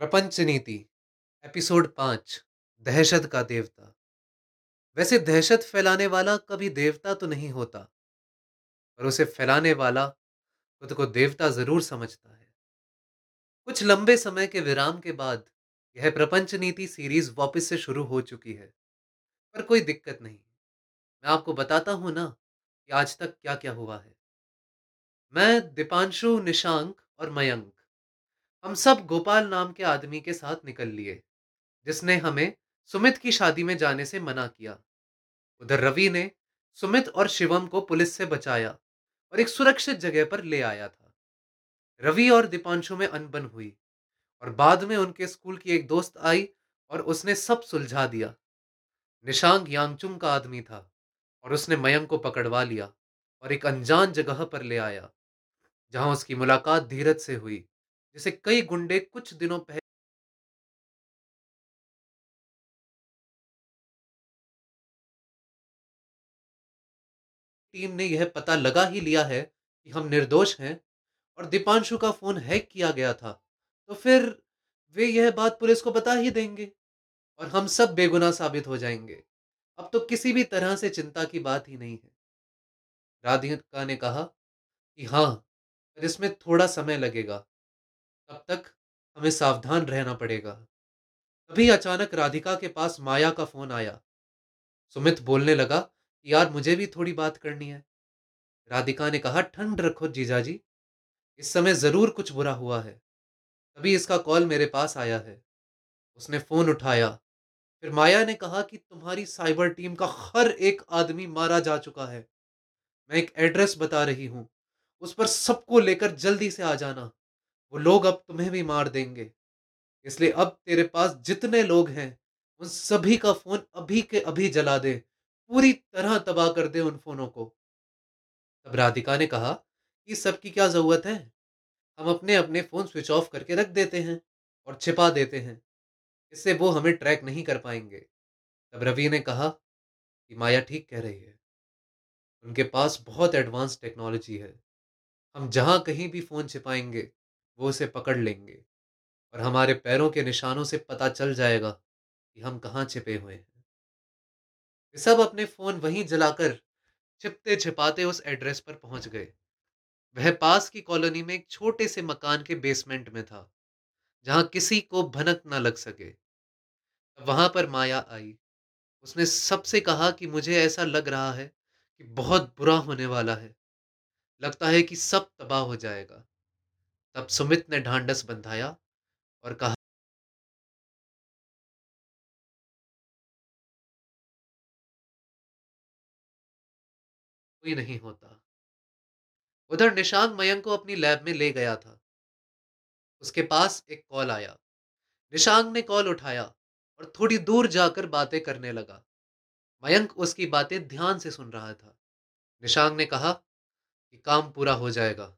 प्रपंच नीति, एपिसोड पाँच, दहशत का देवता। वैसे दहशत फैलाने वाला कभी देवता तो नहीं होता, पर उसे फैलाने वाला खुद को देवता ज़रूर समझता है। कुछ लंबे समय के विराम के बाद यह प्रपंच नीति सीरीज़ वापस से शुरू हो चुकी है, पर कोई दिक्कत नहीं। मैं आपको बताता हूँ ना कि आज तक क्या क्या हुआ है। मैं दीपांशु, निशांक और मयंक हम सब गोपाल नाम के आदमी के साथ निकल लिए, जिसने हमें सुमित की शादी में जाने से मना किया। उधर रवि ने सुमित और शिवम को पुलिस से बचाया और एक सुरक्षित जगह पर ले आया था। रवि और दीपांशु में अनबन हुई और बाद में उनके स्कूल की एक दोस्त आई और उसने सब सुलझा दिया। निशांक यांगचुंग का आदमी था और उसने मयंक को पकड़वा लिया और एक अनजान जगह पर ले आया, जहाँ उसकी मुलाकात धीरज से हुई। जिसे कई गुंडे कुछ दिनों पहले टीम ने यह पता लगा ही लिया है कि हम निर्दोष हैं और दीपांशु का फ़ोन हैक किया गया था। तो फिर वे यह बात पुलिस को बता ही देंगे और हम सब बेगुनाह साबित हो जाएँगे। अब तो किसी भी तरह से चिंता की बात ही नहीं है। राधिका ने कहा कि हाँ पर इसमें थोड़ा समय लगेगा। तब तक हमें सावधान रहना पड़ेगा। तभी अचानक राधिका के पास माया का फ़ोन आया। सुमित बोलने लगा कि, यार, मुझे भी थोड़ी बात करनी है। राधिका ने कहा, ठंड रखो जीजाजी इस समय ज़रूर कुछ बुरा हुआ है। तभी इसका कॉल मेरे पास आया है। उसने फ़ोन उठाया। फिर माया ने कहा कि, तुम्हारी साइबर टीम का हर एक आदमी मारा जा चुका है। मैं एक एड्रेस बता रही हूँ। उस पर सबको लेकर जल्दी से आ जाना। वो लोग अब तुम्हें भी मार देंगे। इसलिए अब तेरे पास जितने लोग हैं, उन सभी का फ़ोन अभी के अभी जला दे। पूरी तरह तबाह कर दे उन फोनों को। तब राधिका ने कहा कि सबकी क्या ज़रूरत है? हम अपने अपने फ़ोन स्विच ऑफ़ करके रख देते हैं और छिपा देते हैं। इससे वो हमें ट्रैक नहीं कर पाएँगे। तब रवि ने कहा कि माया ठीक कह रही है। उनके पास बहुत एडवांस टेक्नोलॉजी है। हम जहाँ कहीं भी फ़ोन छिपाएँगे वो उसे पकड़ लेंगे और हमारे पैरों के निशानों से पता चल जाएगा कि हम कहाँ छिपे हुए हैं। सब अपने फ़ोन वहीं जलाकर छिपते छिपाते उस एड्रेस पर पहुँच गए। वह पास की कॉलोनी में एक छोटे से मकान के बेसमेंट में था, जहाँ किसी को भनक ना लग सके। वहाँ पर माया आई। उसने सबसे कहा कि मुझे ऐसा लग रहा है कि बहुत बुरा होने वाला है। लगता है कि सब तबाह हो जाएगा। तब सुमित ने ढांढस बंधाया और कहा, कोई नहीं होता। उधर निशांक मयंक को अपनी लैब में ले गया था। उसके पास एक कॉल आया। निशांक ने कॉल उठाया और थोड़ी दूर जाकर बातें करने लगा। मयंक उसकी बातें ध्यान से सुन रहा था। निशांक ने कहा कि काम पूरा हो जाएगा।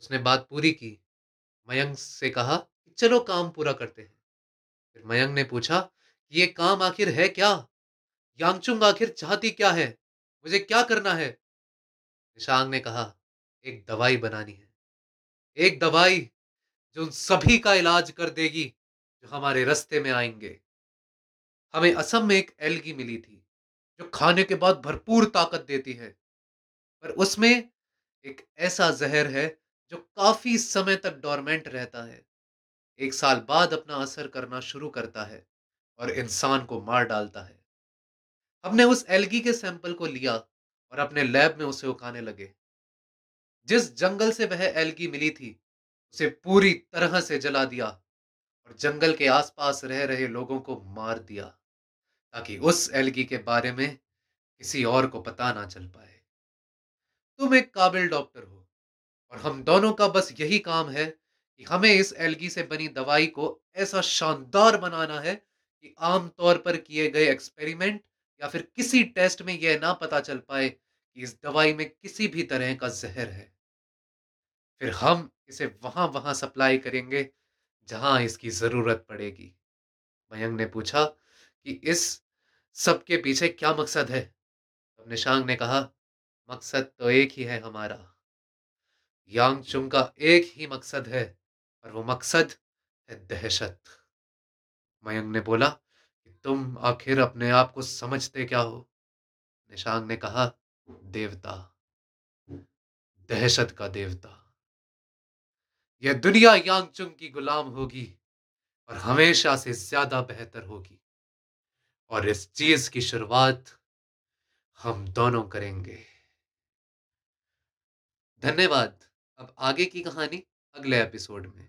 उसने बात पूरी की। मयंक से कहा चलो काम पूरा करते हैं। फिर मयंक ने पूछा कि, ये काम आखिर है क्या? यांगचुंग आखिर चाहती क्या है? मुझे क्या करना है? निशांग ने कहा, एक दवाई बनानी है। एक दवाई जो उन सभी का इलाज कर देगी, जो हमारे रास्ते में आएँगे। हमें असम में एक एलगी मिली थी, जो खाने के बाद भरपूर ताकत देती है। पर उसमें एक ऐसा जहर है जो काफ़ी समय तक डोरमेंट रहता है, एक साल बाद अपना असर करना शुरू करता है और इंसान को मार डालता है। हमने उस एलगी के सैंपल को लिया और अपने लैब में उसे उगाने लगे। जिस जंगल से वह एलगी मिली थी, उसे पूरी तरह से जला दिया और जंगल के आसपास रह रहे लोगों को मार दिया, ताकि उस एलगी के बारे में किसी और को पता ना चल पाए। तुम एक काबिल डॉक्टर हो। और हम दोनों का बस यही काम है कि हमें इस एलगी से बनी दवाई को ऐसा शानदार बनाना है कि आमतौर पर किए गए एक्सपेरिमेंट या फिर किसी टेस्ट में यह ना पता चल पाए कि इस दवाई में किसी भी तरह का जहर है। फिर हम इसे वहाँ वहाँ सप्लाई करेंगे जहाँ इसकी ज़रूरत पड़ेगी। मयंक ने पूछा कि इस सब के पीछे क्या मकसद है? निशांग ने कहा, मकसद तो एक ही है हमारा। यांग चुंग का एक ही मकसद है, और वो मकसद है दहशत। मयंग ने बोला, कि तुम आखिर अपने आप को समझते क्या हो? निशांग ने कहा, देवता। दहशत का देवता। यह दुनिया यांगचुंग की गुलाम होगी, और हमेशा से ज़्यादा बेहतर होगी और इस चीज़ की शुरुआत हम दोनों करेंगे धन्यवाद अब आगे की कहानी अगले एपिसोड में।